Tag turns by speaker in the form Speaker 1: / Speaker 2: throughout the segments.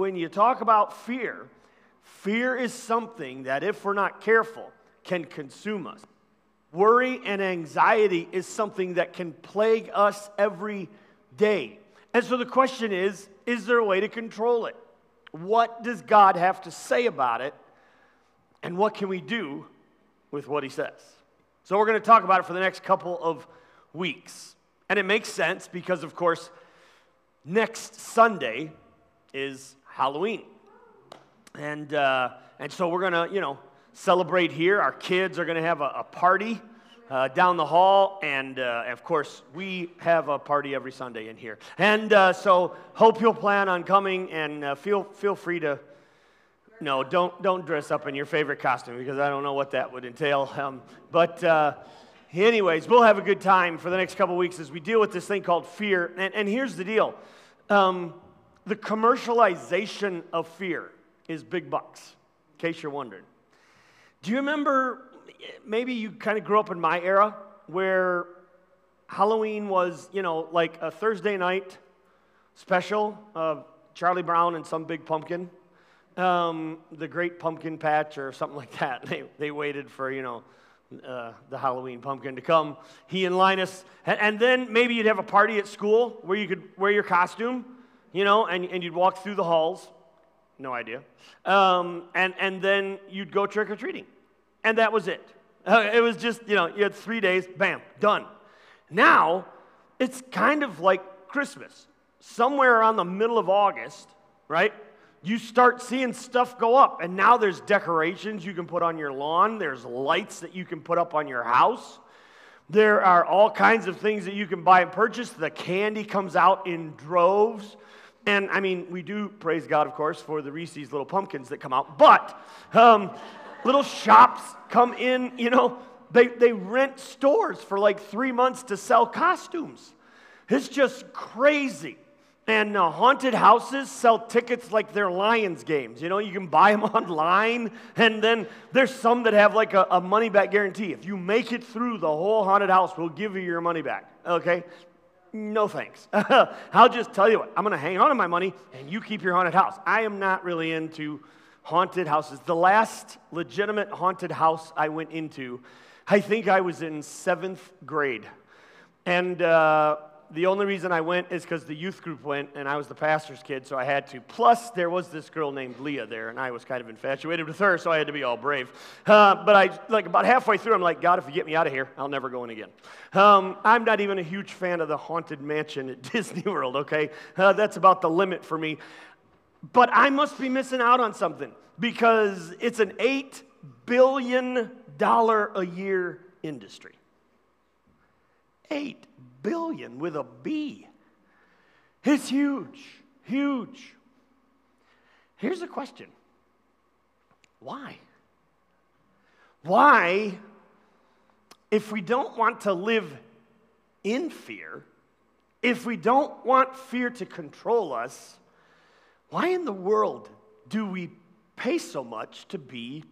Speaker 1: When you talk about fear, fear is something that, if we're not careful, can consume us. Worry and anxiety is something that can plague us every day. And so the question is is there a way to control it? What does God have to say about it? And what can we do with what He says? So we're going to talk about it for the next couple of weeks. And it makes sense because, of course, next Sunday is Halloween. And, uh, and so we're going to, you know, celebrate here. Our kids are going to have a, a party uh, down the hall. And uh, of course, we have a party every Sunday in here. And uh, so, hope you'll plan on coming and uh, feel, feel free to. No, don't, don't dress up in your favorite costume because I don't know what that would entail. Um, but, uh, anyways, we'll have a good time for the next couple weeks as we deal with this thing called fear. And, and here's the deal um, the commercialization of fear is big bucks, in case you're wondering. Do you remember maybe you kind of grew up in my era where Halloween was, you know, like a Thursday night special of Charlie Brown and some big pumpkin, um, the Great Pumpkin Patch or something like that. They, they waited for, you know, uh, the Halloween pumpkin to come. He and Linus, and, and, then maybe you'd have a party at school where you could wear your costume, you know, and, and you'd walk through the halls. No idea. Um, and, and then you'd go trick or treating. And that was it. Uh, it was just, you know, you had three days, bam, done. Now, it's kind of like Christmas. Somewhere around the middle of August, right? You start seeing stuff go up. And now there's decorations you can put on your lawn, there's lights that you can put up on your house. There are all kinds of things that you can buy and purchase. The candy comes out in droves. And I mean, we do praise God, of course, for the Reese's little pumpkins that come out. But um, little shops come in, you know, they, they rent stores for like three months to sell costumes. It's just crazy. And uh, haunted houses sell tickets like they're Lions games. You know, you can buy them online, and then there's some that have like a, a money back guarantee. If you make it through the whole haunted house, we'll give you your money back. Okay? No thanks. I'll just tell you what, I'm going to hang on to my money, and you keep your haunted house. I am not really into haunted houses. The last legitimate haunted house I went into, I think I was in seventh grade. And uh, the only reason I went is because the youth group went, and I was the pastor's kid, so I had to. Plus, there was this girl named Leah there, and I was kind of infatuated with her, so I had to be all brave. Uh, but I, like, about halfway through, I'm like, God, if you get me out of here, I'll never go in again. Um, I'm not even a huge fan of the Haunted Mansion at Disney World, okay? Uh, that's about the limit for me. But I must be missing out on something because it's an $8 billion a year industry. 8 billion with a B. It's huge, huge. Here's a question why? Why, if we don't want to live in fear, if we don't want fear to control us, why in the world do we pay so much to be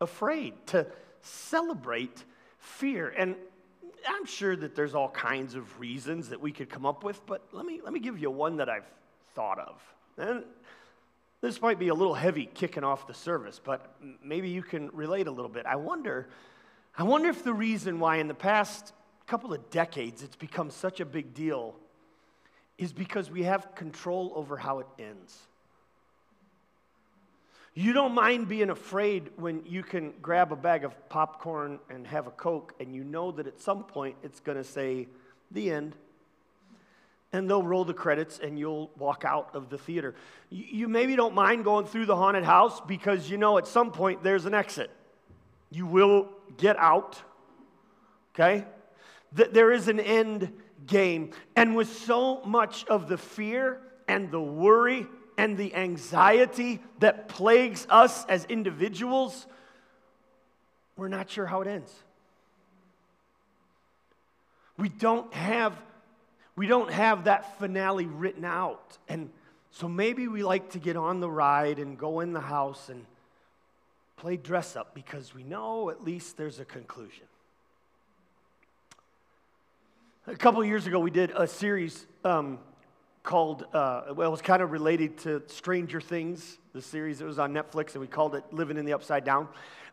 Speaker 1: afraid, to celebrate fear? And I'm sure that there's all kinds of reasons that we could come up with, but let me, let me give you one that I've thought of. And this might be a little heavy kicking off the service, but maybe you can relate a little bit. I wonder, I wonder if the reason why in the past couple of decades it's become such a big deal is because we have control over how it ends. You don't mind being afraid when you can grab a bag of popcorn and have a Coke, and you know that at some point it's going to say, the end. And they'll roll the credits, and you'll walk out of the theater. You maybe don't mind going through the haunted house because you know at some point there's an exit. You will get out, okay? There is an end game. And with so much of the fear and the worry and the anxiety that plagues us as individuals, we're not sure how it ends. We don't have we don't have that finale written out. And so maybe we like to get on the ride and go in the house and play dress up because we know at least there's a conclusion. A couple years ago, we did a series um, called, uh, well, it was kind of related to Stranger Things, the series that was on Netflix, and we called it Living in the Upside Down.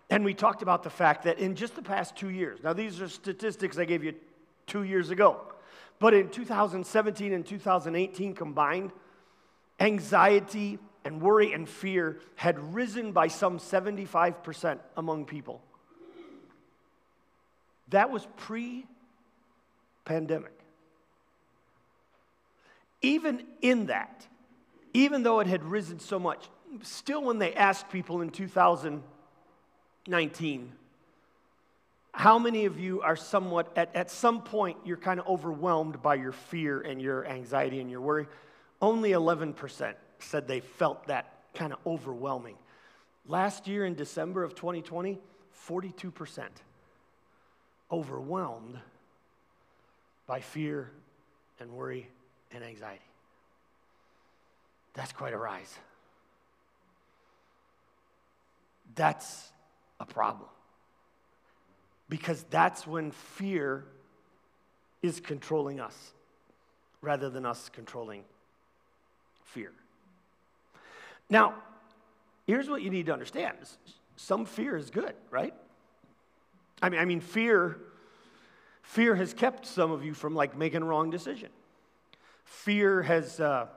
Speaker 1: And we talked about the fact that in just the past two years, now these are statistics I gave you two years ago, but in 2017 and 2018 combined, anxiety and worry and fear had risen by some 75% among people. That was pre pandemic. Even in that, even though it had risen so much, still when they asked people in 2019, how many of you are somewhat, at, at some point, you're kind of overwhelmed by your fear and your anxiety and your worry? Only 11% said they felt that kind of overwhelming. Last year in December of 2020, 42% overwhelmed by fear and worry and anxiety. That's quite a rise. That's a problem. Because that's when fear is controlling us rather than us controlling fear. Now, here's what you need to understand some fear is good, right? I mean, I mean fear fear has kept some of you from like making a wrong decision. Fear has uh,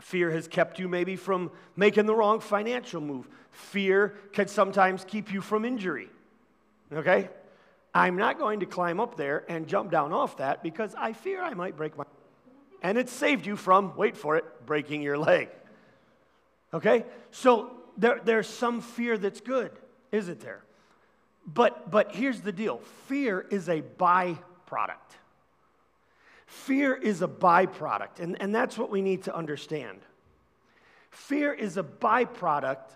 Speaker 1: fear has kept you maybe from making the wrong financial move. Fear can sometimes keep you from injury. Okay? I'm not going to climb up there and jump down off that because I fear I might break my and it saved you from, wait for it, breaking your leg. Okay? So there, there's some fear that's good, isn't there? But, but here's the deal fear is a byproduct. Fear is a byproduct, and, and that's what we need to understand. Fear is a byproduct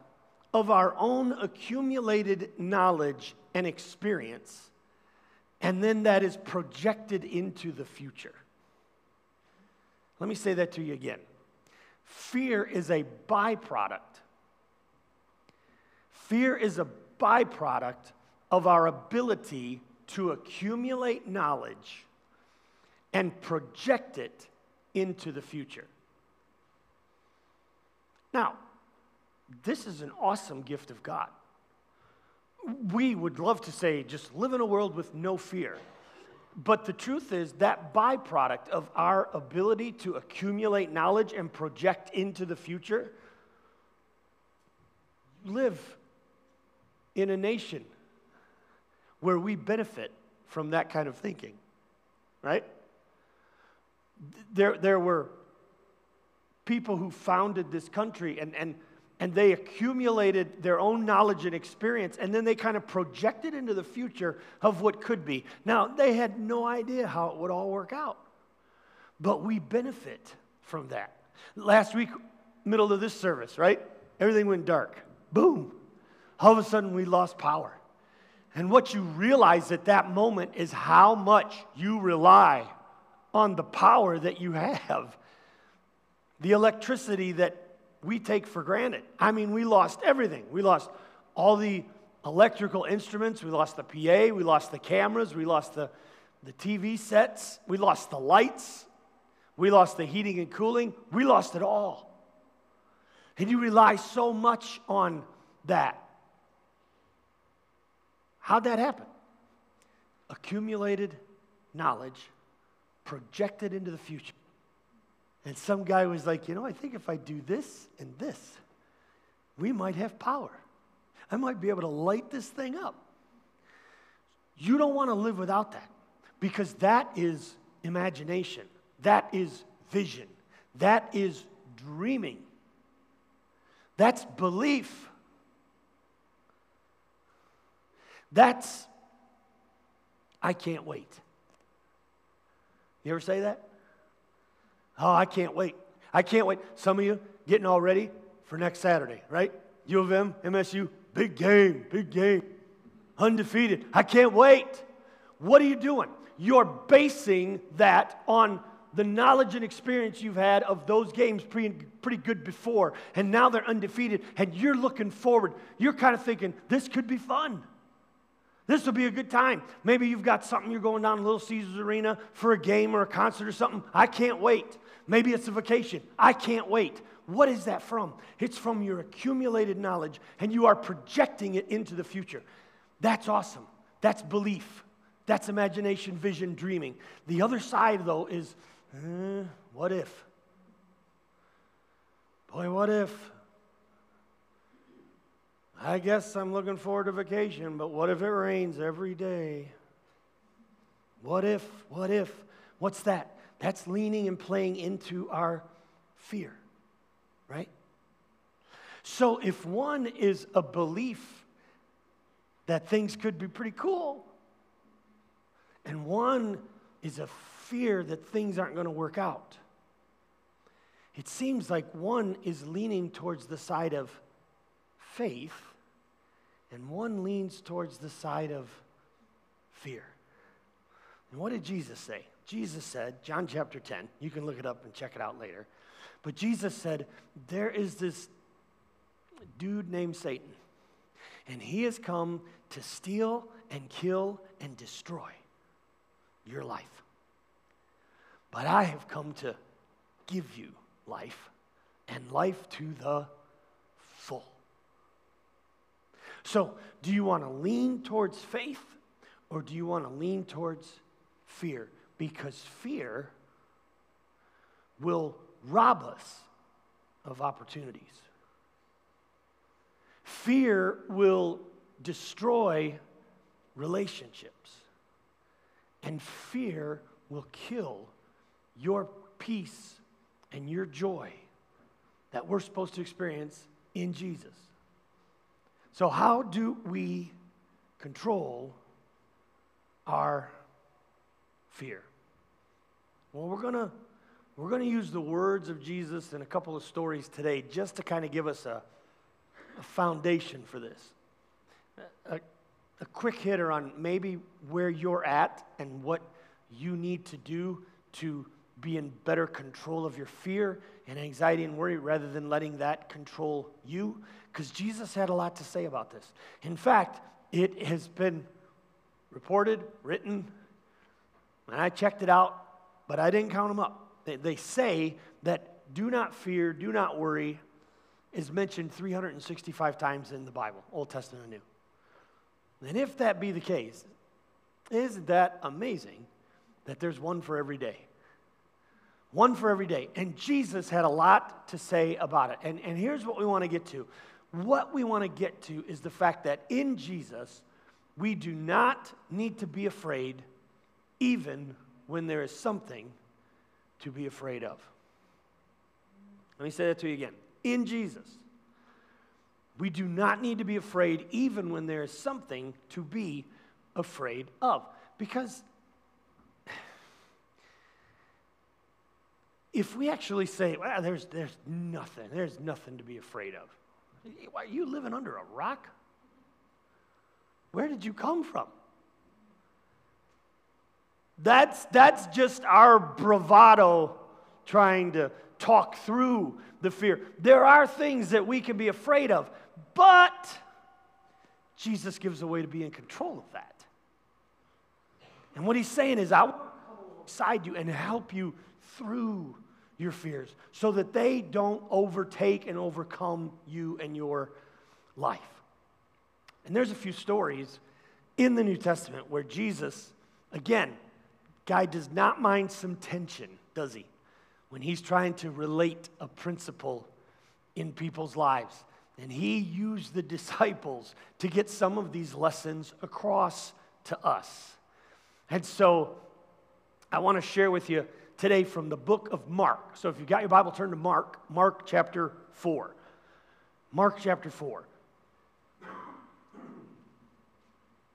Speaker 1: of our own accumulated knowledge and experience, and then that is projected into the future. Let me say that to you again. Fear is a byproduct. Fear is a byproduct of our ability to accumulate knowledge and project it into the future. Now, this is an awesome gift of God. We would love to say, just live in a world with no fear. But the truth is, that byproduct of our ability to accumulate knowledge and project into the future, live in a nation where we benefit from that kind of thinking, right? There, there were people who founded this country and, and and they accumulated their own knowledge and experience, and then they kind of projected into the future of what could be. Now, they had no idea how it would all work out, but we benefit from that. Last week, middle of this service, right? Everything went dark. Boom. All of a sudden, we lost power. And what you realize at that moment is how much you rely on the power that you have, the electricity that we take for granted. I mean, we lost everything. We lost all the electrical instruments, we lost the PA, we lost the cameras, we lost the, the TV sets, we lost the lights, we lost the heating and cooling, we lost it all. And you rely so much on that. How'd that happen? Accumulated knowledge projected into the future. And some guy was like, you know, I think if I do this and this, we might have power. I might be able to light this thing up. You don't want to live without that because that is imagination, that is vision, that is dreaming, that's belief. That's, I can't wait. You ever say that? Oh, I can't wait. I can't wait. Some of you getting all ready for next Saturday, right? U of M, MSU, big game, big game. Undefeated. I can't wait. What are you doing? You're basing that on the knowledge and experience you've had of those games pretty, pretty good before, and now they're undefeated, and you're looking forward. You're kind of thinking, this could be fun. This will be a good time. Maybe you've got something you're going down to Little Caesars Arena for a game or a concert or something. I can't wait. Maybe it's a vacation. I can't wait. What is that from? It's from your accumulated knowledge, and you are projecting it into the future. That's awesome. That's belief. That's imagination, vision, dreaming. The other side, though, is eh, what if? Boy, what if? I guess I'm looking forward to vacation, but what if it rains every day? What if? What if? What's that? That's leaning and playing into our fear, right? So if one is a belief that things could be pretty cool, and one is a fear that things aren't going to work out, it seems like one is leaning towards the side of faith, and one leans towards the side of fear. And what did Jesus say? Jesus said, John chapter 10, you can look it up and check it out later. But Jesus said, There is this dude named Satan, and he has come to steal and kill and destroy your life. But I have come to give you life and life to the So, do you want to lean towards faith or do you want to lean towards fear? Because fear will rob us of opportunities. Fear will destroy relationships. And fear will kill your peace and your joy that we're supposed to experience in Jesus. So, how do we control our fear? Well, we're going to we're going to use the words of Jesus and a couple of stories today just to kind of give us a, a foundation for this. A, a quick hitter on maybe where you're at and what you need to do to be in better control of your fear and anxiety and worry rather than letting that control you. Because Jesus had a lot to say about this. In fact, it has been reported, written, and I checked it out, but I didn't count them up. They, they say that do not fear, do not worry is mentioned 365 times in the Bible, Old Testament and New. And if that be the case, isn't that amazing that there's one for every day? One for every day. And Jesus had a lot to say about it. And, and here's what we want to get to. What we want to get to is the fact that in Jesus, we do not need to be afraid even when there is something to be afraid of. Let me say that to you again. In Jesus, we do not need to be afraid even when there is something to be afraid of. Because if we actually say, well, there's, there's nothing, there's nothing to be afraid of, are you living under a rock? Where did you come from? That's, that's just our bravado trying to talk through the fear. There are things that we can be afraid of, but Jesus gives a way to be in control of that. And what he's saying is, I will come alongside you and help you through your fears so that they don't overtake and overcome you and your life. And there's a few stories in the New Testament where Jesus, again, guy does not mind some tension, does he? When he's trying to relate a principle in people's lives. And he used the disciples to get some of these lessons across to us. And so I want to share with you today from the book of Mark. So if you've got your Bible, turn to Mark, Mark chapter 4. Mark chapter 4.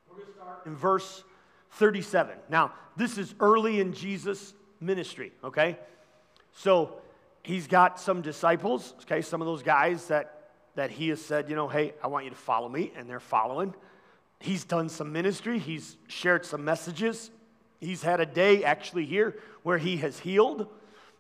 Speaker 1: We're going to start in verse 37. Now, this is early in Jesus' ministry, okay? So he's got some disciples, okay, some of those guys that that he has said, you know, hey, I want you to follow me, and they're following. He's done some ministry, he's shared some messages. He's had a day actually here where he has healed,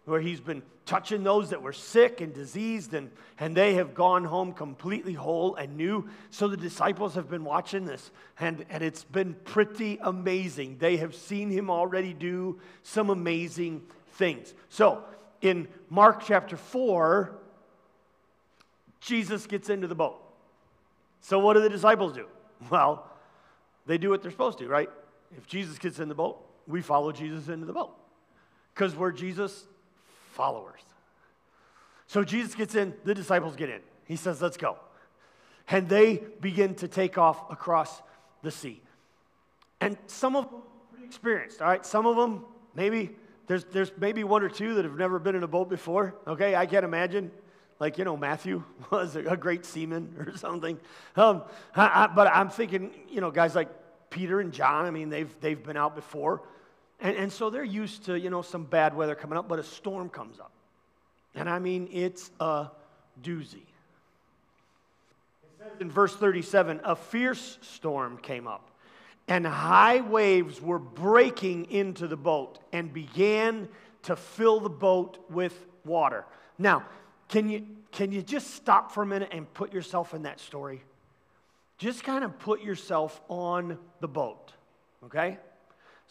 Speaker 1: where he's been touching those that were sick and diseased, and, and they have gone home completely whole and new. So the disciples have been watching this, and, and it's been pretty amazing. They have seen him already do some amazing things. So in Mark chapter 4, Jesus gets into the boat. So, what do the disciples do? Well, they do what they're supposed to, right? If Jesus gets in the boat, we follow Jesus into the boat because we're Jesus followers. So, Jesus gets in, the disciples get in. He says, Let's go. And they begin to take off across the sea. And some of them pretty experienced, all right? Some of them, maybe, there's, there's maybe one or two that have never been in a boat before, okay? I can't imagine like you know Matthew was a great seaman or something. Um, I, I, but I'm thinking, you know, guys like Peter and John. I mean, they've they've been out before, and and so they're used to you know some bad weather coming up. But a storm comes up, and I mean it's a doozy. It says in verse 37, a fierce storm came up, and high waves were breaking into the boat and began to fill the boat with water. Now, can you, can you just stop for a minute and put yourself in that story? Just kind of put yourself on the boat, okay?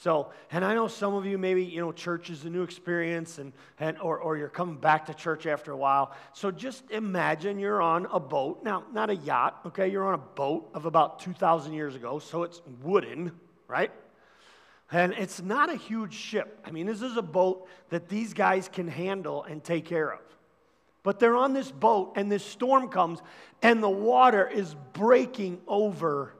Speaker 1: So, and I know some of you maybe, you know, church is a new experience and, and or, or you're coming back to church after a while. So just imagine you're on a boat. Now, not a yacht, okay? You're on a boat of about 2,000 years ago, so it's wooden, right? And it's not a huge ship. I mean, this is a boat that these guys can handle and take care of. But they're on this boat, and this storm comes, and the water is breaking over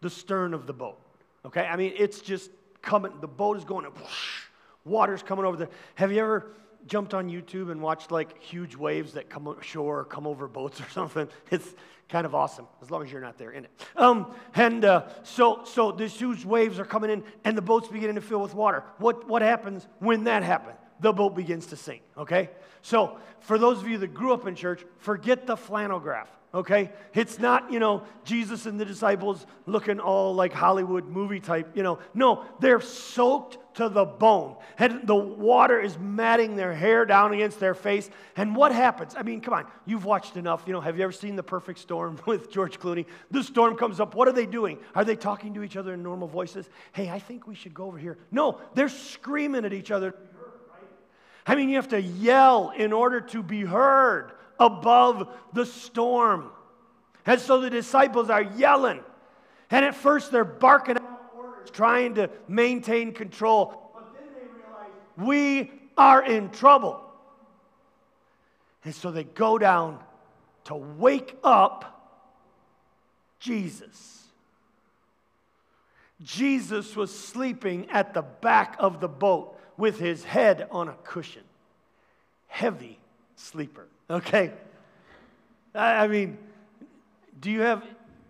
Speaker 1: the stern of the boat. Okay? I mean, it's just coming, the boat is going, whoosh, water's coming over there. Have you ever jumped on YouTube and watched like huge waves that come ashore or come over boats or something? It's kind of awesome, as long as you're not there in it. Um, and uh, so, so these huge waves are coming in, and the boat's beginning to fill with water. What, what happens when that happens? The boat begins to sink, okay? So, for those of you that grew up in church, forget the flannel graph, okay? It's not, you know, Jesus and the disciples looking all like Hollywood movie type, you know. No, they're soaked to the bone. And the water is matting their hair down against their face. And what happens? I mean, come on, you've watched enough. You know, have you ever seen The Perfect Storm with George Clooney? The storm comes up. What are they doing? Are they talking to each other in normal voices? Hey, I think we should go over here. No, they're screaming at each other I mean, you have to yell in order to be heard above the storm. And so the disciples are yelling. And at first they're barking out orders, trying to maintain control. But then they realize we are in trouble. And so they go down to wake up Jesus. Jesus was sleeping at the back of the boat with his head on a cushion. Heavy sleeper, okay? I mean, do you have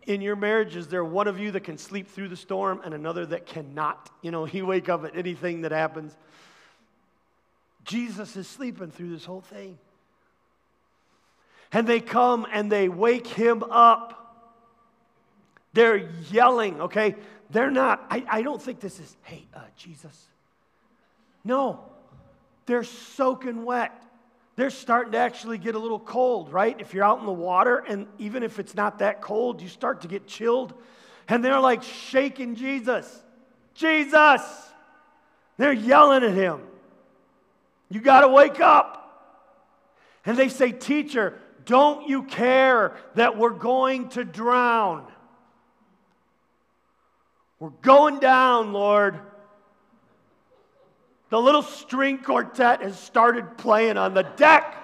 Speaker 1: in your marriage, is there one of you that can sleep through the storm and another that cannot? You know, he wake up at anything that happens. Jesus is sleeping through this whole thing. And they come and they wake him up. They're yelling, okay? They're not, I, I don't think this is, hey, uh, Jesus, no, they're soaking wet. They're starting to actually get a little cold, right? If you're out in the water, and even if it's not that cold, you start to get chilled. And they're like shaking Jesus. Jesus! They're yelling at him. You got to wake up. And they say, Teacher, don't you care that we're going to drown? We're going down, Lord. The little string quartet has started playing on the deck.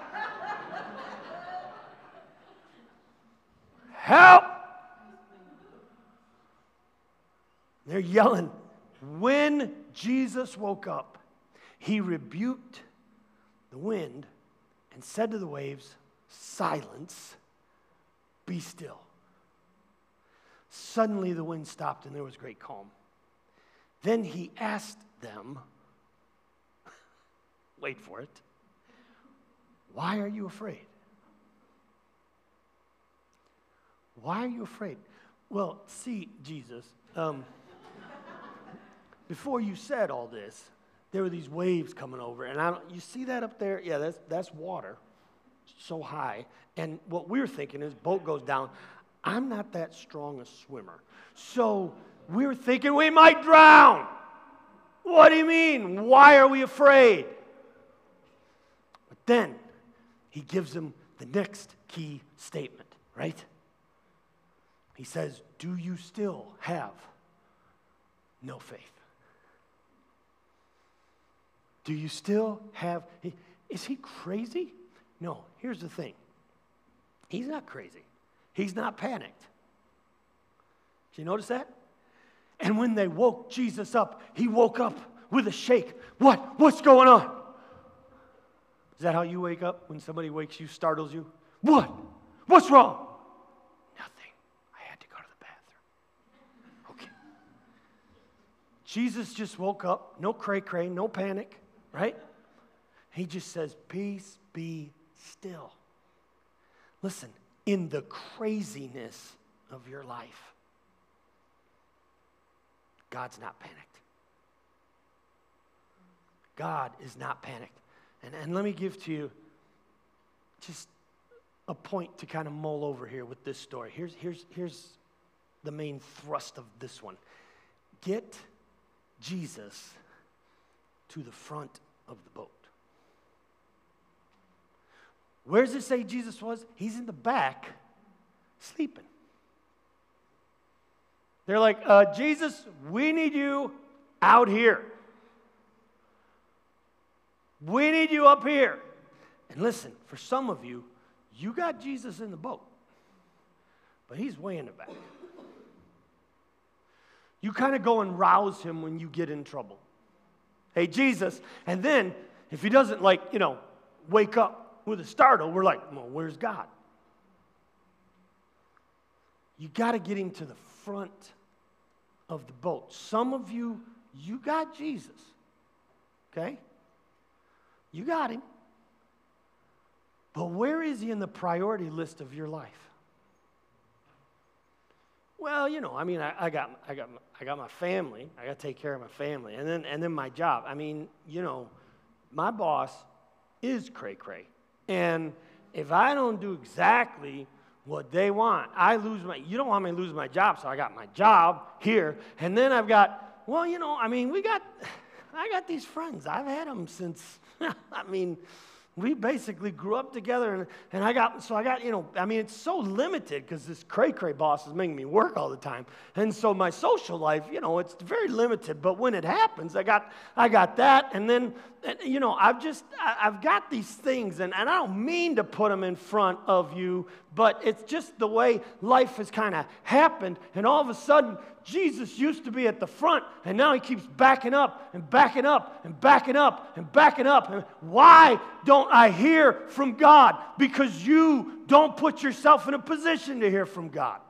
Speaker 1: Help! They're yelling. When Jesus woke up, he rebuked the wind and said to the waves, Silence, be still. Suddenly the wind stopped and there was great calm. Then he asked them, Wait for it. Why are you afraid? Why are you afraid? Well, see, Jesus, um, before you said all this, there were these waves coming over, and I don't, you see that up there? Yeah, that's, that's water, so high. And what we are thinking is, boat goes down. I'm not that strong a swimmer, so we are thinking we might drown. What do you mean? Why are we afraid? Then he gives him the next key statement, right? He says, Do you still have no faith? Do you still have. Is he crazy? No, here's the thing he's not crazy, he's not panicked. Did you notice that? And when they woke Jesus up, he woke up with a shake. What? What's going on? Is that how you wake up when somebody wakes you, startles you? What? What's wrong? Nothing. I had to go to the bathroom. Okay. Jesus just woke up, no cray cray, no panic, right? He just says, Peace be still. Listen, in the craziness of your life, God's not panicked. God is not panicked. And, and let me give to you just a point to kind of mull over here with this story. Here's, here's, here's the main thrust of this one get Jesus to the front of the boat. Where does it say Jesus was? He's in the back sleeping. They're like, uh, Jesus, we need you out here. We need you up here. And listen, for some of you, you got Jesus in the boat, but he's way in the back. You kind of go and rouse him when you get in trouble. Hey, Jesus. And then, if he doesn't, like, you know, wake up with a startle, we're like, well, where's God? You got to get him to the front of the boat. Some of you, you got Jesus. Okay? You got him. But where is he in the priority list of your life? Well, you know, I mean, I, I, got, I, got, I got my family. I got to take care of my family. And then, and then my job. I mean, you know, my boss is cray cray. And if I don't do exactly what they want, I lose my, you don't want me to lose my job. So I got my job here. And then I've got, well, you know, I mean, we got, I got these friends. I've had them since, I mean, we basically grew up together and, and i got so i got you know i mean it's so limited because this cray cray boss is making me work all the time. And so my social life you know it's very limited but when it happens i got i got that. And then you know i've just i've got these things and, and i don't mean to put them in front of you but it's just the way life has kind of happened. And all of a sudden Jesus used to be at the front, and now he keeps backing up and backing up and backing up and backing up. And why don't I hear from God? Because you don't put yourself in a position to hear from God.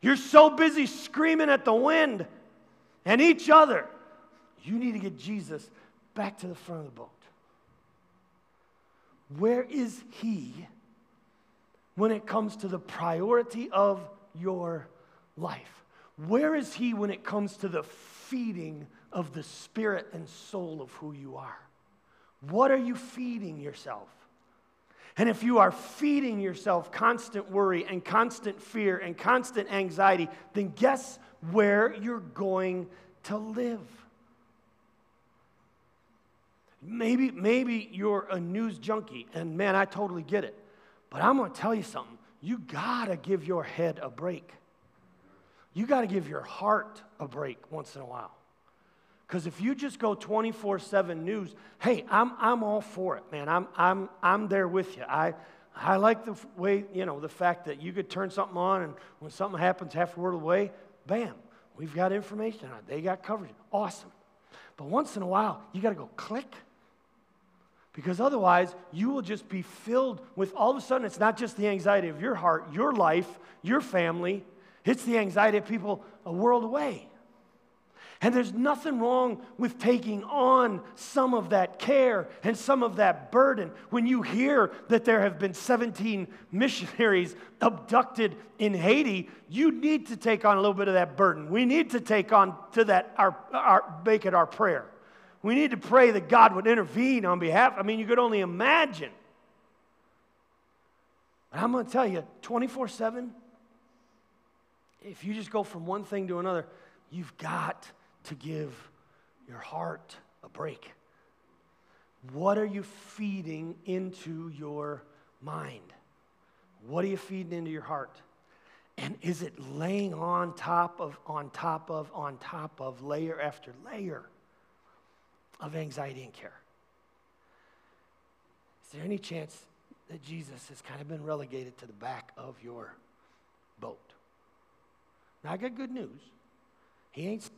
Speaker 1: You're so busy screaming at the wind and each other. You need to get Jesus back to the front of the boat. Where is he? When it comes to the priority of your life? Where is He when it comes to the feeding of the spirit and soul of who you are? What are you feeding yourself? And if you are feeding yourself constant worry and constant fear and constant anxiety, then guess where you're going to live? Maybe, maybe you're a news junkie, and man, I totally get it. But I'm going to tell you something. You got to give your head a break. You got to give your heart a break once in a while. Because if you just go 24 7 news, hey, I'm, I'm all for it, man. I'm, I'm, I'm there with you. I, I like the way, you know, the fact that you could turn something on and when something happens half a world away, bam, we've got information on it. They got coverage. Awesome. But once in a while, you got to go click because otherwise, you will just be filled with all of a sudden, it's not just the anxiety of your heart, your life, your family, it's the anxiety of people a world away. And there's nothing wrong with taking on some of that care and some of that burden. When you hear that there have been 17 missionaries abducted in Haiti, you need to take on a little bit of that burden. We need to take on to that our, our make it our prayer. We need to pray that God would intervene on behalf. I mean, you could only imagine. But I'm going to tell you 24 7, if you just go from one thing to another, you've got to give your heart a break. What are you feeding into your mind? What are you feeding into your heart? And is it laying on top of, on top of, on top of, layer after layer of anxiety and care? Is there any chance that Jesus has kind of been relegated to the back of your boat? Now, I got good news. He ain't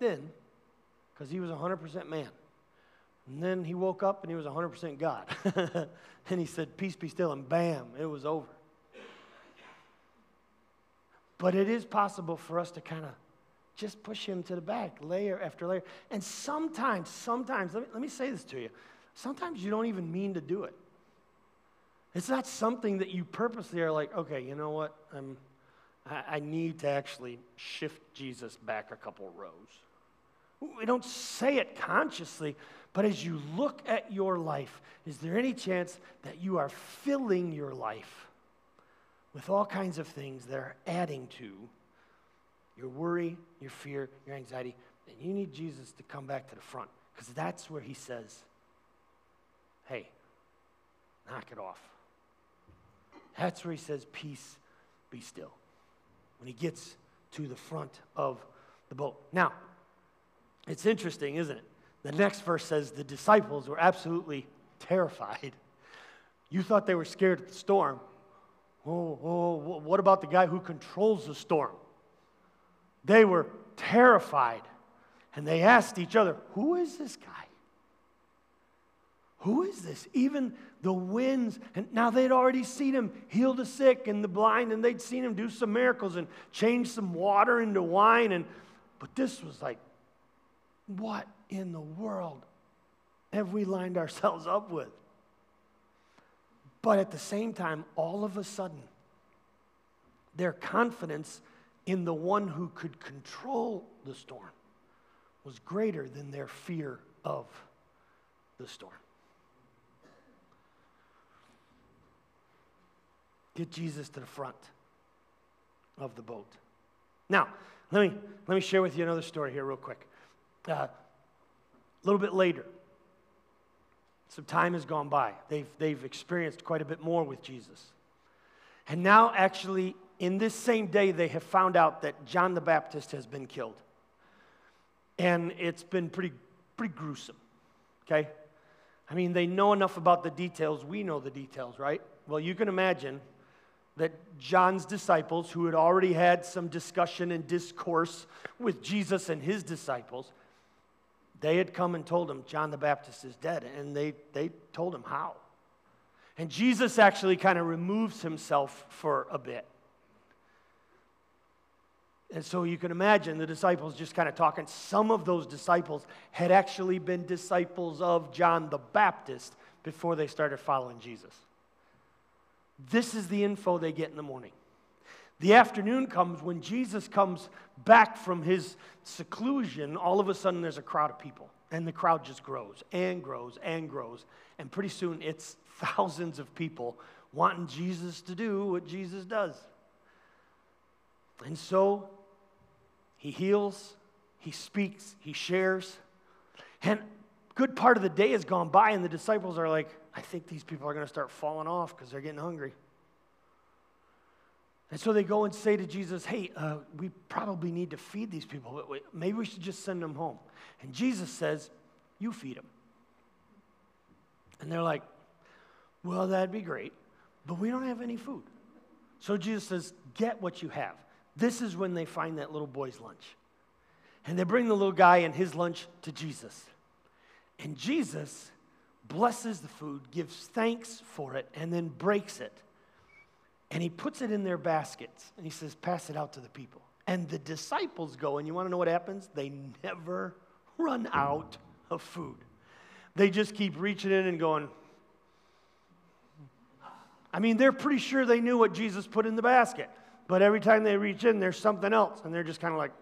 Speaker 1: in because he was 100% man. And then he woke up and he was 100% God. and he said, Peace be still, and bam, it was over. But it is possible for us to kind of just push him to the back, layer after layer. And sometimes, sometimes, let me, let me say this to you sometimes you don't even mean to do it. It's not something that you purposely are like, okay, you know what? I'm, I, I need to actually shift Jesus back a couple rows. We don't say it consciously, but as you look at your life, is there any chance that you are filling your life with all kinds of things that are adding to your worry, your fear, your anxiety? And you need Jesus to come back to the front because that's where he says, hey, knock it off. That's where he says, peace, be still. When he gets to the front of the boat. Now, it's interesting, isn't it? The next verse says the disciples were absolutely terrified. You thought they were scared of the storm. Oh, oh, what about the guy who controls the storm? They were terrified. And they asked each other, Who is this guy? Who is this? Even the winds. And now they'd already seen him heal the sick and the blind, and they'd seen him do some miracles and change some water into wine. And but this was like, what in the world have we lined ourselves up with? But at the same time, all of a sudden, their confidence in the one who could control the storm was greater than their fear of the storm. Get Jesus to the front of the boat. Now, let me, let me share with you another story here, real quick. Uh, a little bit later, some time has gone by. They've, they've experienced quite a bit more with Jesus. And now, actually, in this same day, they have found out that John the Baptist has been killed. And it's been pretty, pretty gruesome, okay? I mean, they know enough about the details. We know the details, right? Well, you can imagine that John's disciples, who had already had some discussion and discourse with Jesus and his disciples, they had come and told him John the Baptist is dead, and they, they told him how. And Jesus actually kind of removes himself for a bit. And so you can imagine the disciples just kind of talking. Some of those disciples had actually been disciples of John the Baptist before they started following Jesus. This is the info they get in the morning. The afternoon comes when Jesus comes back from his seclusion. All of a sudden, there's a crowd of people, and the crowd just grows and grows and grows. And pretty soon, it's thousands of people wanting Jesus to do what Jesus does. And so, he heals, he speaks, he shares. And good part of the day has gone by, and the disciples are like, I think these people are going to start falling off because they're getting hungry. And so they go and say to Jesus, Hey, uh, we probably need to feed these people. Maybe we should just send them home. And Jesus says, You feed them. And they're like, Well, that'd be great, but we don't have any food. So Jesus says, Get what you have. This is when they find that little boy's lunch. And they bring the little guy and his lunch to Jesus. And Jesus blesses the food, gives thanks for it, and then breaks it. And he puts it in their baskets and he says, Pass it out to the people. And the disciples go, and you want to know what happens? They never run out of food. They just keep reaching in and going, I mean, they're pretty sure they knew what Jesus put in the basket. But every time they reach in, there's something else. And they're just kind of like,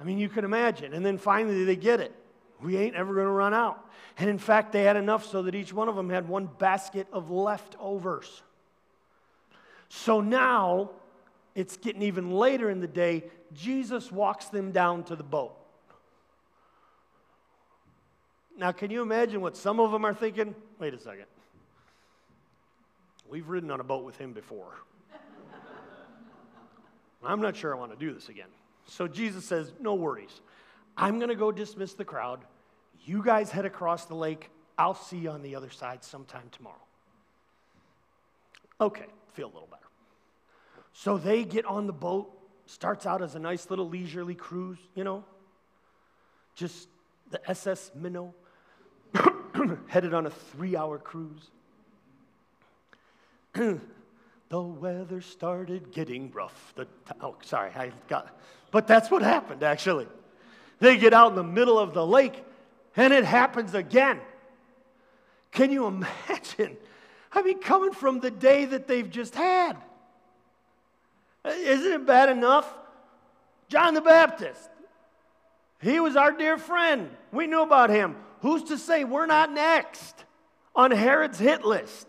Speaker 1: I mean, you can imagine. And then finally they get it. We ain't ever going to run out. And in fact, they had enough so that each one of them had one basket of leftovers. So now it's getting even later in the day. Jesus walks them down to the boat. Now, can you imagine what some of them are thinking? Wait a second. We've ridden on a boat with him before. I'm not sure I want to do this again. So Jesus says, No worries. I'm going to go dismiss the crowd. You guys head across the lake. I'll see you on the other side sometime tomorrow. Okay, feel a little better. So they get on the boat. Starts out as a nice little leisurely cruise, you know, just the SS Minnow, headed on a three hour cruise. The weather started getting rough. The oh, sorry, I got, but that's what happened actually. They get out in the middle of the lake and it happens again. Can you imagine? I mean, coming from the day that they've just had. Uh, isn't it bad enough? John the Baptist, he was our dear friend. We knew about him. Who's to say we're not next on Herod's hit list?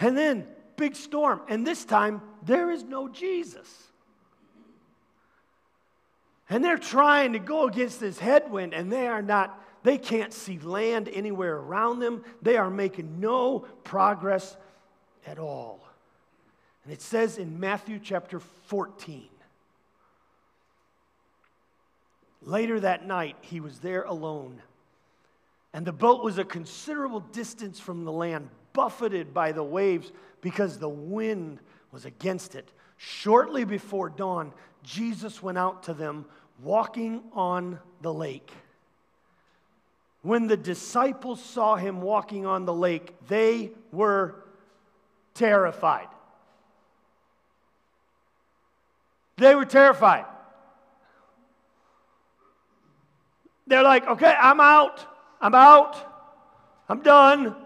Speaker 1: And then, big storm. And this time, there is no Jesus. And they're trying to go against this headwind, and they are not, they can't see land anywhere around them. They are making no progress at all. And it says in Matthew chapter 14 Later that night, he was there alone. And the boat was a considerable distance from the land, buffeted by the waves because the wind was against it. Shortly before dawn, Jesus went out to them walking on the lake. When the disciples saw him walking on the lake, they were terrified. They were terrified. They're like, okay, I'm out. I'm out. I'm done.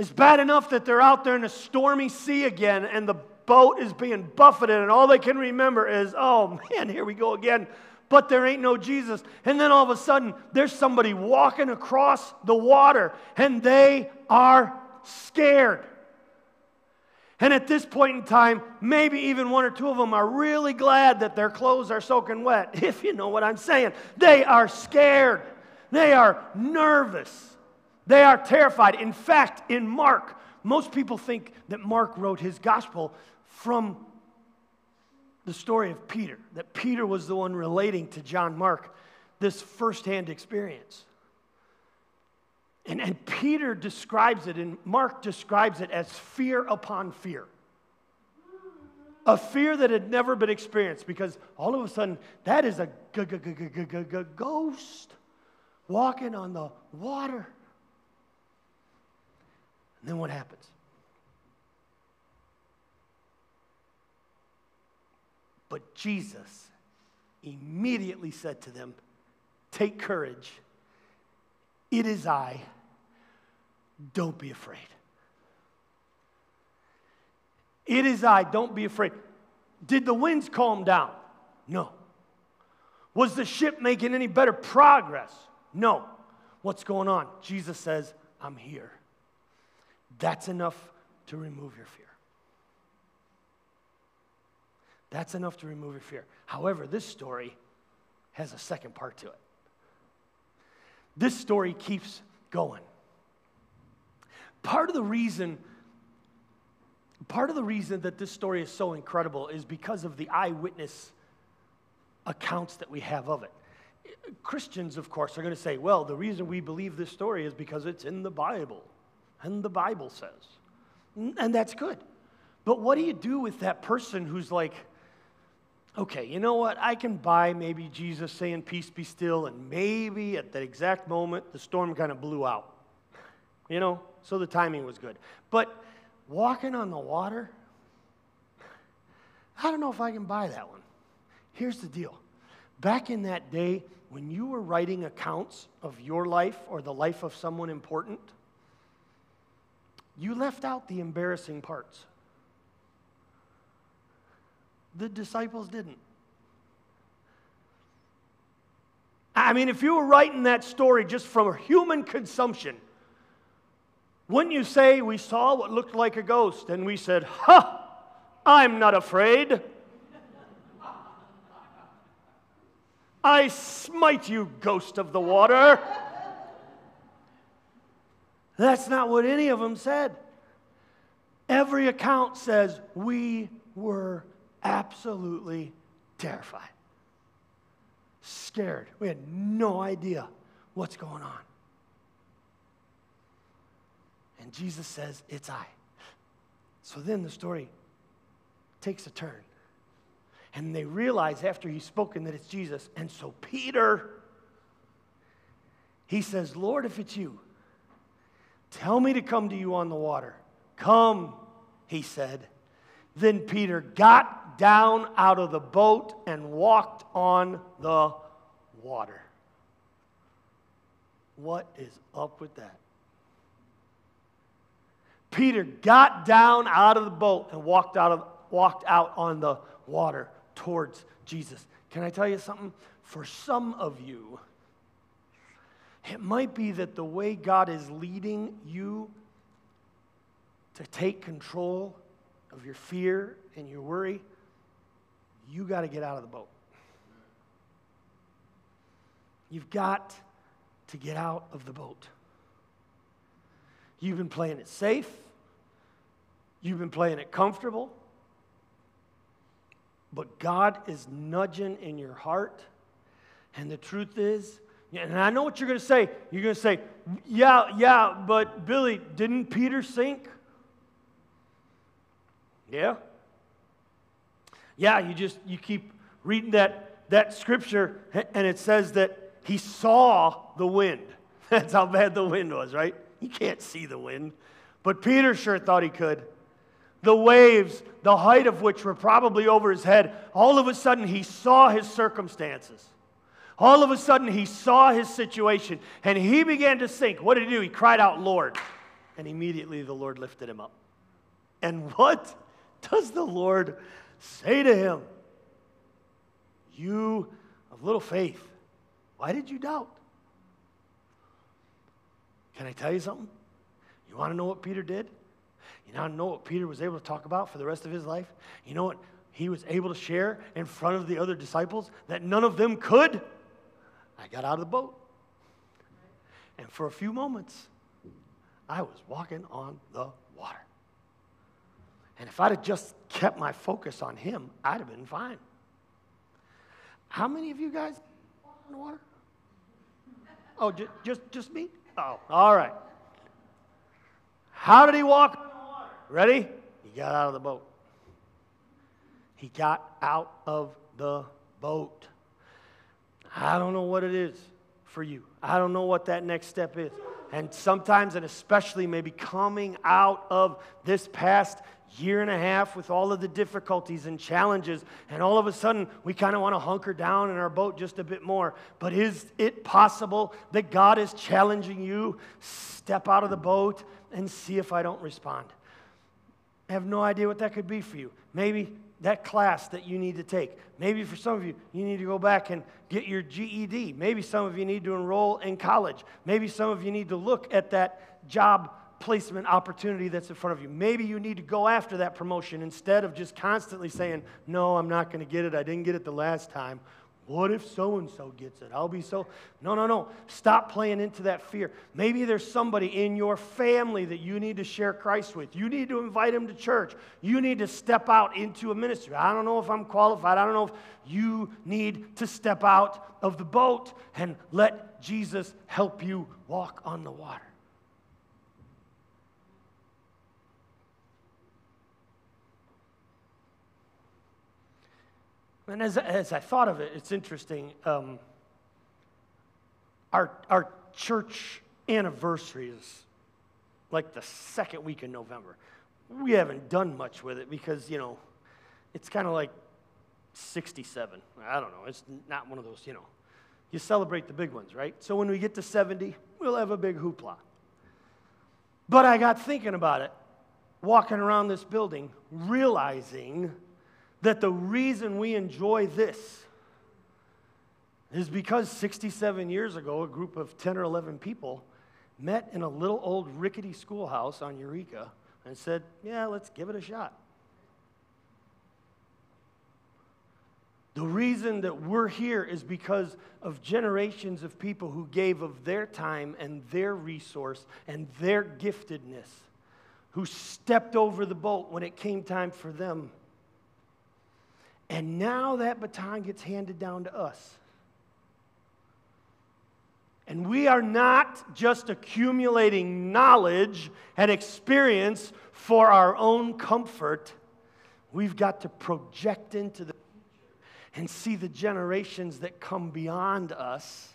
Speaker 1: It's bad enough that they're out there in a stormy sea again and the boat is being buffeted, and all they can remember is, oh man, here we go again. But there ain't no Jesus. And then all of a sudden, there's somebody walking across the water and they are scared. And at this point in time, maybe even one or two of them are really glad that their clothes are soaking wet, if you know what I'm saying. They are scared, they are nervous, they are terrified. In fact, in Mark, most people think that Mark wrote his gospel from the story of Peter, that Peter was the one relating to John Mark this firsthand experience. And, and Peter describes it, and Mark describes it as fear upon fear. A fear that had never been experienced because all of a sudden, that is a ghost walking on the water. And then what happens? But Jesus immediately said to them, Take courage. It is I. Don't be afraid. It is I. Don't be afraid. Did the winds calm down? No. Was the ship making any better progress? No. What's going on? Jesus says, I'm here. That's enough to remove your fear. That's enough to remove your fear. However, this story has a second part to it. This story keeps going. Part of the reason part of the reason that this story is so incredible is because of the eyewitness accounts that we have of it. Christians, of course, are going to say, well, the reason we believe this story is because it's in the Bible, and the Bible says. And that's good. But what do you do with that person who's like, okay, you know what? I can buy maybe Jesus saying, Peace be still, and maybe at that exact moment, the storm kind of blew out. You know, so the timing was good. But walking on the water, I don't know if I can buy that one. Here's the deal back in that day, when you were writing accounts of your life or the life of someone important, you left out the embarrassing parts. The disciples didn't. I mean, if you were writing that story just from human consumption, wouldn't you say, We saw what looked like a ghost, and we said, Ha, I'm not afraid? I smite you, ghost of the water. That's not what any of them said. Every account says we were absolutely terrified, scared. We had no idea what's going on. And Jesus says, It's I. So then the story takes a turn. And they realize after he's spoken that it's Jesus. And so Peter, he says, Lord, if it's you, tell me to come to you on the water. Come, he said. Then Peter got down out of the boat and walked on the water. What is up with that? Peter got down out of the boat and walked out, of, walked out on the water towards Jesus. Can I tell you something? For some of you, it might be that the way God is leading you to take control of your fear and your worry, you got to get out of the boat. You've got to get out of the boat. You've been playing it safe. You've been playing it comfortable. But God is nudging in your heart. And the truth is, and I know what you're going to say. You're going to say, yeah, yeah, but Billy, didn't Peter sink? Yeah. Yeah, you just, you keep reading that, that scripture, and it says that he saw the wind. That's how bad the wind was, right? You can't see the wind. But Peter sure thought he could. The waves, the height of which were probably over his head, all of a sudden he saw his circumstances. All of a sudden he saw his situation and he began to sink. What did he do? He cried out, Lord. And immediately the Lord lifted him up. And what does the Lord say to him? You of little faith, why did you doubt? Can I tell you something? You want to know what Peter did? You want to know what Peter was able to talk about for the rest of his life? You know what he was able to share in front of the other disciples that none of them could? I got out of the boat. And for a few moments, I was walking on the water. And if I'd have just kept my focus on him, I'd have been fine. How many of you guys on the water? Oh, just, just, me? Oh, all right. How did he walk? Ready? He got out of the boat. He got out of the boat. I don't know what it is for you. I don't know what that next step is. And sometimes, and especially maybe coming out of this past year and a half with all of the difficulties and challenges, and all of a sudden we kind of want to hunker down in our boat just a bit more. But is it possible that God is challenging you? Step out of the boat and see if I don't respond. I have no idea what that could be for you. Maybe that class that you need to take. Maybe for some of you, you need to go back and get your GED. Maybe some of you need to enroll in college. Maybe some of you need to look at that job placement opportunity that's in front of you. Maybe you need to go after that promotion instead of just constantly saying, No, I'm not going to get it. I didn't get it the last time. What if so and so gets it? I'll be so. No, no, no. Stop playing into that fear. Maybe there's somebody in your family that you need to share Christ with. You need to invite him to church. You need to step out into a ministry. I don't know if I'm qualified. I don't know if you need to step out of the boat and let Jesus help you walk on the water. And as, as I thought of it, it's interesting. Um, our, our church anniversary is like the second week in November. We haven't done much with it because, you know, it's kind of like 67. I don't know. It's not one of those, you know. You celebrate the big ones, right? So when we get to 70, we'll have a big hoopla. But I got thinking about it, walking around this building, realizing that the reason we enjoy this is because 67 years ago, a group of 10 or 11 people met in a little old rickety schoolhouse on Eureka and said, Yeah, let's give it a shot. The reason that we're here is because of generations of people who gave of their time and their resource and their giftedness, who stepped over the boat when it came time for them. And now that baton gets handed down to us. And we are not just accumulating knowledge and experience for our own comfort. We've got to project into the future and see the generations that come beyond us.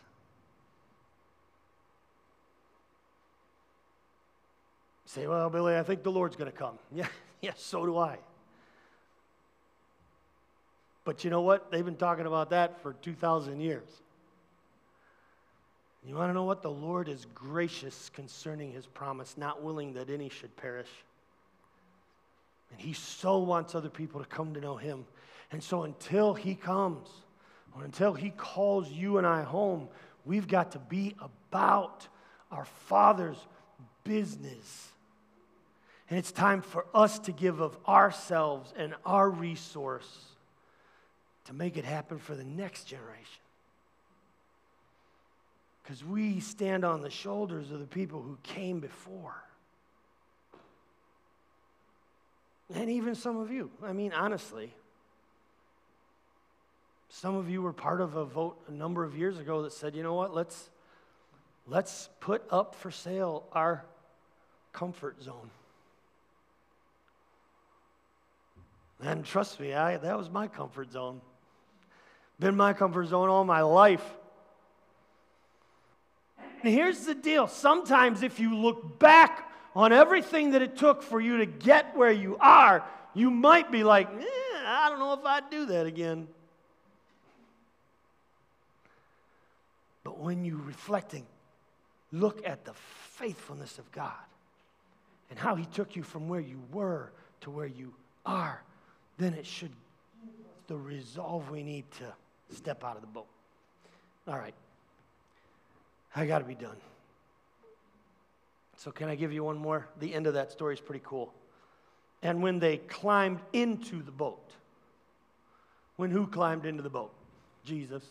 Speaker 1: say, well, Billy, I think the Lord's going to come. Yeah, yeah, so do I. But you know what? They've been talking about that for 2,000 years. You want to know what? The Lord is gracious concerning his promise, not willing that any should perish. And he so wants other people to come to know him. And so until he comes, or until he calls you and I home, we've got to be about our Father's business. And it's time for us to give of ourselves and our resource to make it happen for the next generation. Because we stand on the shoulders of the people who came before. And even some of you. I mean, honestly, some of you were part of a vote a number of years ago that said, you know what, let's, let's put up for sale our comfort zone. And trust me, I, that was my comfort zone. Been my comfort zone all my life. And here's the deal sometimes, if you look back on everything that it took for you to get where you are, you might be like, eh, I don't know if I'd do that again. But when you're reflecting, look at the faithfulness of God and how He took you from where you were to where you are, then it should the resolve we need to step out of the boat. All right. I got to be done. So, can I give you one more? The end of that story is pretty cool. And when they climbed into the boat, when who climbed into the boat? Jesus.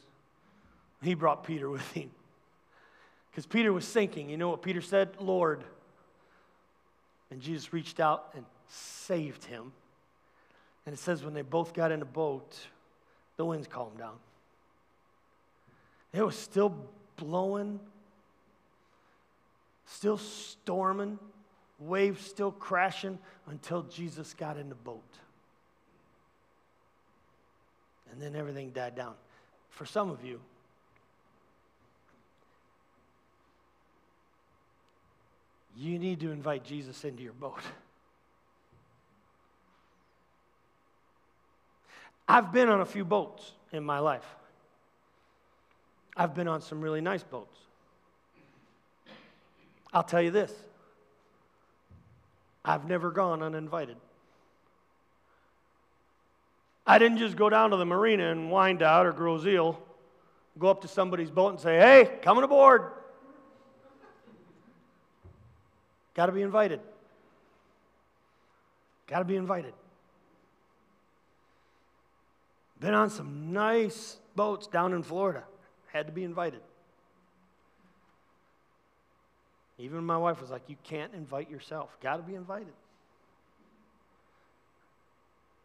Speaker 1: He brought Peter with him. Because Peter was sinking. You know what Peter said? Lord. And Jesus reached out and saved him. And it says when they both got in the boat, the winds calmed down. It was still blowing still storming, waves still crashing until Jesus got in the boat. And then everything died down. For some of you, you need to invite Jesus into your boat. I've been on a few boats in my life. I've been on some really nice boats. I'll tell you this I've never gone uninvited. I didn't just go down to the marina and wind out or grow eel, go up to somebody's boat and say, hey, coming aboard. Got to be invited. Got to be invited. Been on some nice boats down in Florida. Had to be invited. Even my wife was like, You can't invite yourself. Got to be invited.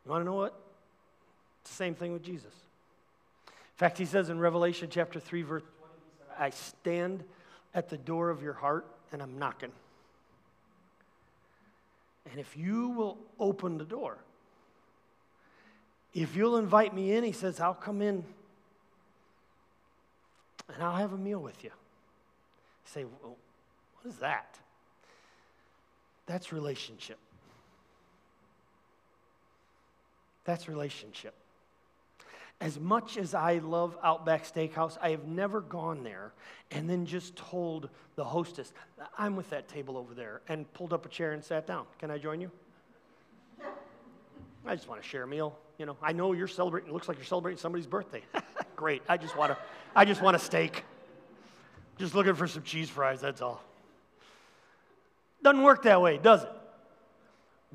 Speaker 1: You want to know what? It's the same thing with Jesus. In fact, he says in Revelation chapter 3, verse 20, I stand at the door of your heart and I'm knocking. And if you will open the door, if you'll invite me in, he says, I'll come in and I'll have a meal with you. You say, well, what is that? That's relationship. That's relationship. As much as I love Outback Steakhouse, I have never gone there and then just told the hostess, I'm with that table over there, and pulled up a chair and sat down. Can I join you? I just want to share a meal. You know, I know you're celebrating, it looks like you're celebrating somebody's birthday. Great. I just want to, I just want a steak. Just looking for some cheese fries, that's all. Doesn't work that way, does it?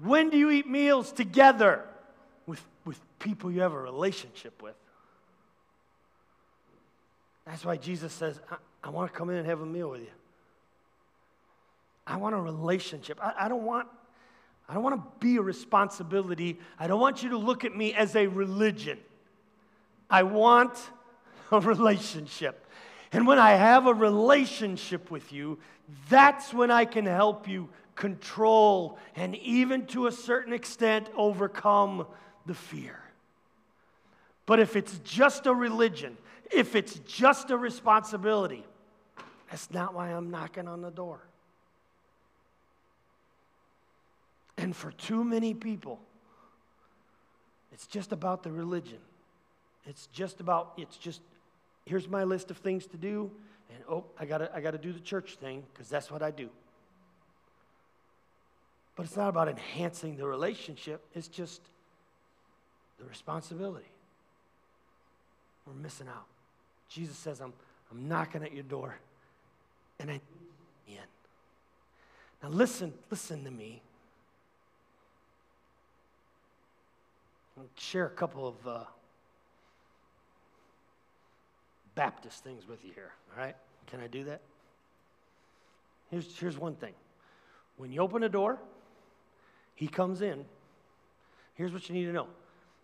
Speaker 1: When do you eat meals together with, with people you have a relationship with? That's why Jesus says, I, I want to come in and have a meal with you. I want a relationship. I, I don't want I don't want to be a responsibility. I don't want you to look at me as a religion. I want a relationship. And when I have a relationship with you, that's when I can help you control and even to a certain extent overcome the fear. But if it's just a religion, if it's just a responsibility, that's not why I'm knocking on the door. And for too many people, it's just about the religion. It's just about, it's just, here's my list of things to do, and oh, I gotta, I gotta do the church thing, because that's what I do. But it's not about enhancing the relationship, it's just the responsibility. We're missing out. Jesus says, I'm, I'm knocking at your door, and I in. Now listen, listen to me. Share a couple of uh, Baptist things with you here, all right? Can I do that? Here's, here's one thing when you open a door, he comes in. Here's what you need to know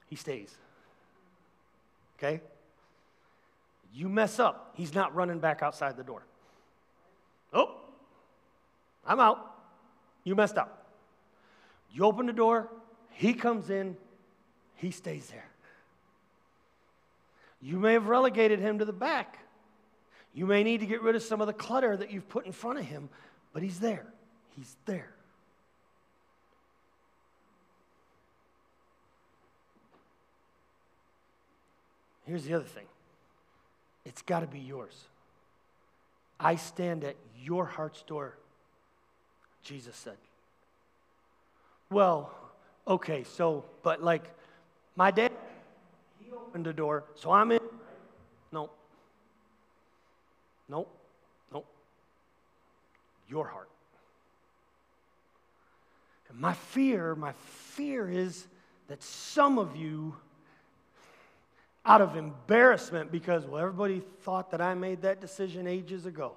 Speaker 1: he stays. Okay? You mess up, he's not running back outside the door. Oh, I'm out. You messed up. You open the door, he comes in, he stays there. You may have relegated him to the back. You may need to get rid of some of the clutter that you've put in front of him, but he's there. He's there. Here's the other thing it's got to be yours. I stand at your heart's door, Jesus said. Well, okay, so, but like, my dad, he opened the door, so I'm in. No. No. No. Your heart. And my fear, my fear is that some of you, out of embarrassment, because, well, everybody thought that I made that decision ages ago.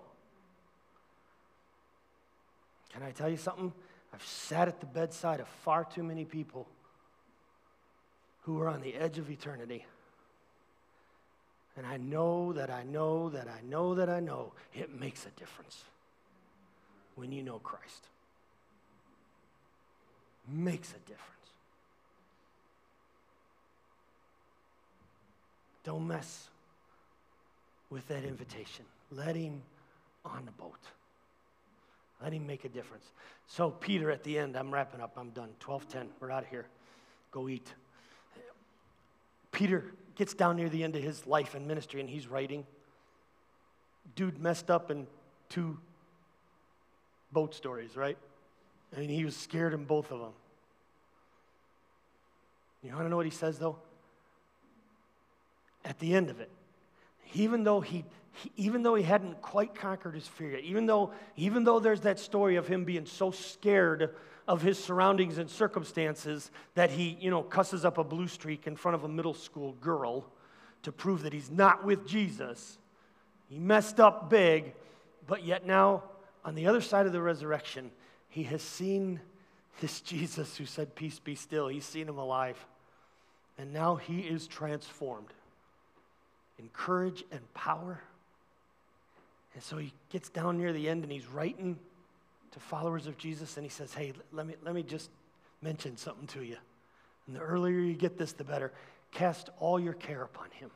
Speaker 1: Can I tell you something? I've sat at the bedside of far too many people who are on the edge of eternity. And I know that I know that I know that I know it makes a difference when you know Christ. Makes a difference. Don't mess with that invitation. Let him on the boat. Let him make a difference. So, Peter, at the end, I'm wrapping up. I'm done. 1210. We're out of here. Go eat. Peter gets down near the end of his life and ministry and he's writing. Dude messed up in two boat stories, right? I mean, he was scared in both of them. You want to know what he says, though? At the end of it, even though he, he, even though he hadn't quite conquered his fear yet, even though, even though there's that story of him being so scared of his surroundings and circumstances that he, you know, cusses up a blue streak in front of a middle school girl to prove that he's not with Jesus. He messed up big, but yet now, on the other side of the resurrection, he has seen this Jesus who said, Peace be still. He's seen him alive. And now he is transformed in courage and power. And so he gets down near the end and he's writing to followers of Jesus and he says, Hey, let me, let me just mention something to you. And the earlier you get this, the better. Cast all your care upon him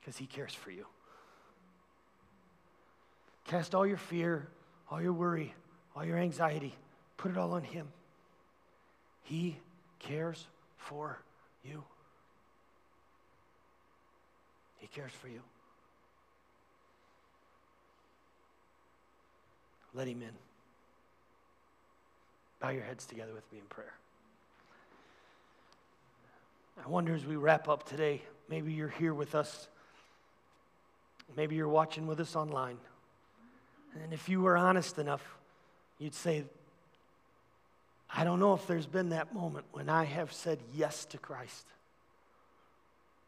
Speaker 1: because he cares for you. Cast all your fear, all your worry, all your anxiety, put it all on him. He cares for you. He cares for you. Let him in. Bow your heads together with me in prayer. I wonder as we wrap up today, maybe you're here with us. Maybe you're watching with us online. And if you were honest enough, you'd say, I don't know if there's been that moment when I have said yes to Christ.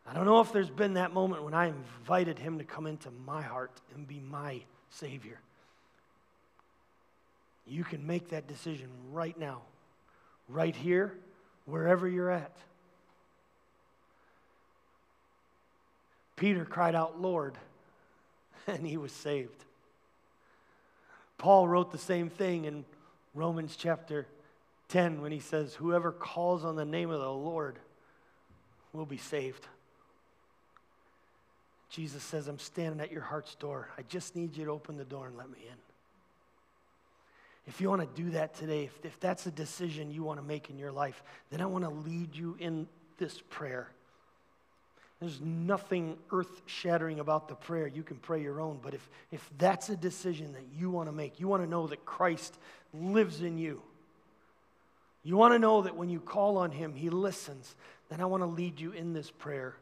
Speaker 1: I don't know if there's been that moment when I invited him to come into my heart and be my Savior. You can make that decision right now, right here, wherever you're at. Peter cried out, Lord, and he was saved. Paul wrote the same thing in Romans chapter 10 when he says, Whoever calls on the name of the Lord will be saved. Jesus says, I'm standing at your heart's door. I just need you to open the door and let me in. If you want to do that today, if, if that's a decision you want to make in your life, then I want to lead you in this prayer. There's nothing earth shattering about the prayer. You can pray your own. But if, if that's a decision that you want to make, you want to know that Christ lives in you, you want to know that when you call on Him, He listens, then I want to lead you in this prayer.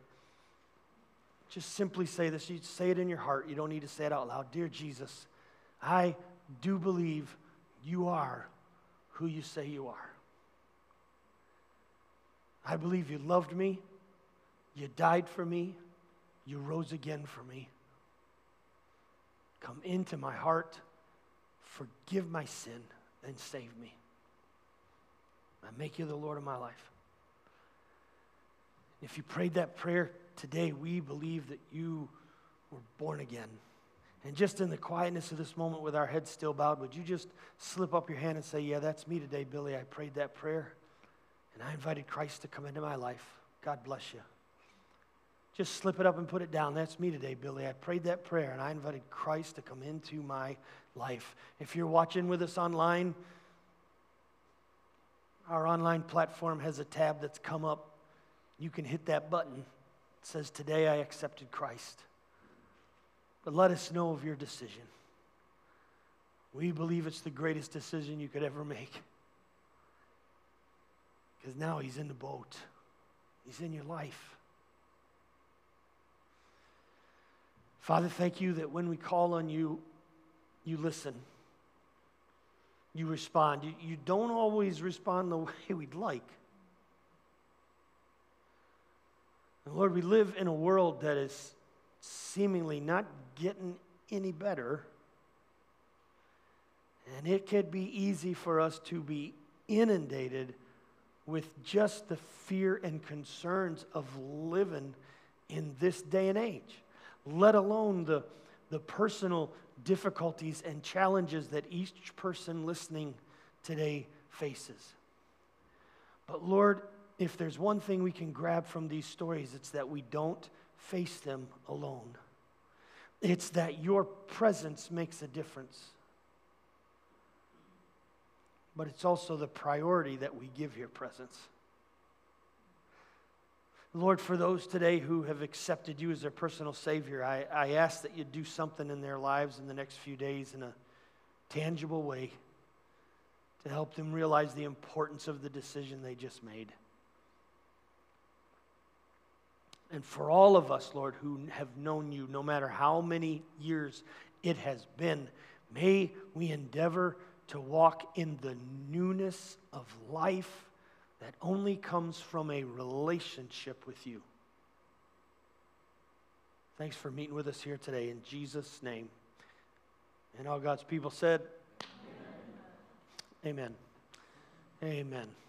Speaker 1: Just simply say this. You say it in your heart. You don't need to say it out loud. Dear Jesus, I do believe you are who you say you are. I believe you loved me, you died for me, you rose again for me. Come into my heart, forgive my sin, and save me. I make you the Lord of my life. If you prayed that prayer today, we believe that you were born again. And just in the quietness of this moment with our heads still bowed, would you just slip up your hand and say, Yeah, that's me today, Billy. I prayed that prayer and I invited Christ to come into my life. God bless you. Just slip it up and put it down. That's me today, Billy. I prayed that prayer and I invited Christ to come into my life. If you're watching with us online, our online platform has a tab that's come up. You can hit that button. It says, Today I accepted Christ. But let us know of your decision. We believe it's the greatest decision you could ever make. Because now he's in the boat, he's in your life. Father, thank you that when we call on you, you listen you respond. You, you don't always respond the way we'd like. And Lord, we live in a world that is seemingly not getting any better. And it could be easy for us to be inundated with just the fear and concerns of living in this day and age, let alone the, the personal difficulties and challenges that each person listening today faces. But Lord, if there's one thing we can grab from these stories, it's that we don't face them alone. It's that your presence makes a difference. But it's also the priority that we give your presence. Lord, for those today who have accepted you as their personal Savior, I, I ask that you do something in their lives in the next few days in a tangible way to help them realize the importance of the decision they just made. And for all of us, Lord, who have known you, no matter how many years it has been, may we endeavor to walk in the newness of life that only comes from a relationship with you. Thanks for meeting with us here today in Jesus' name. And all God's people said, Amen. Amen. Amen.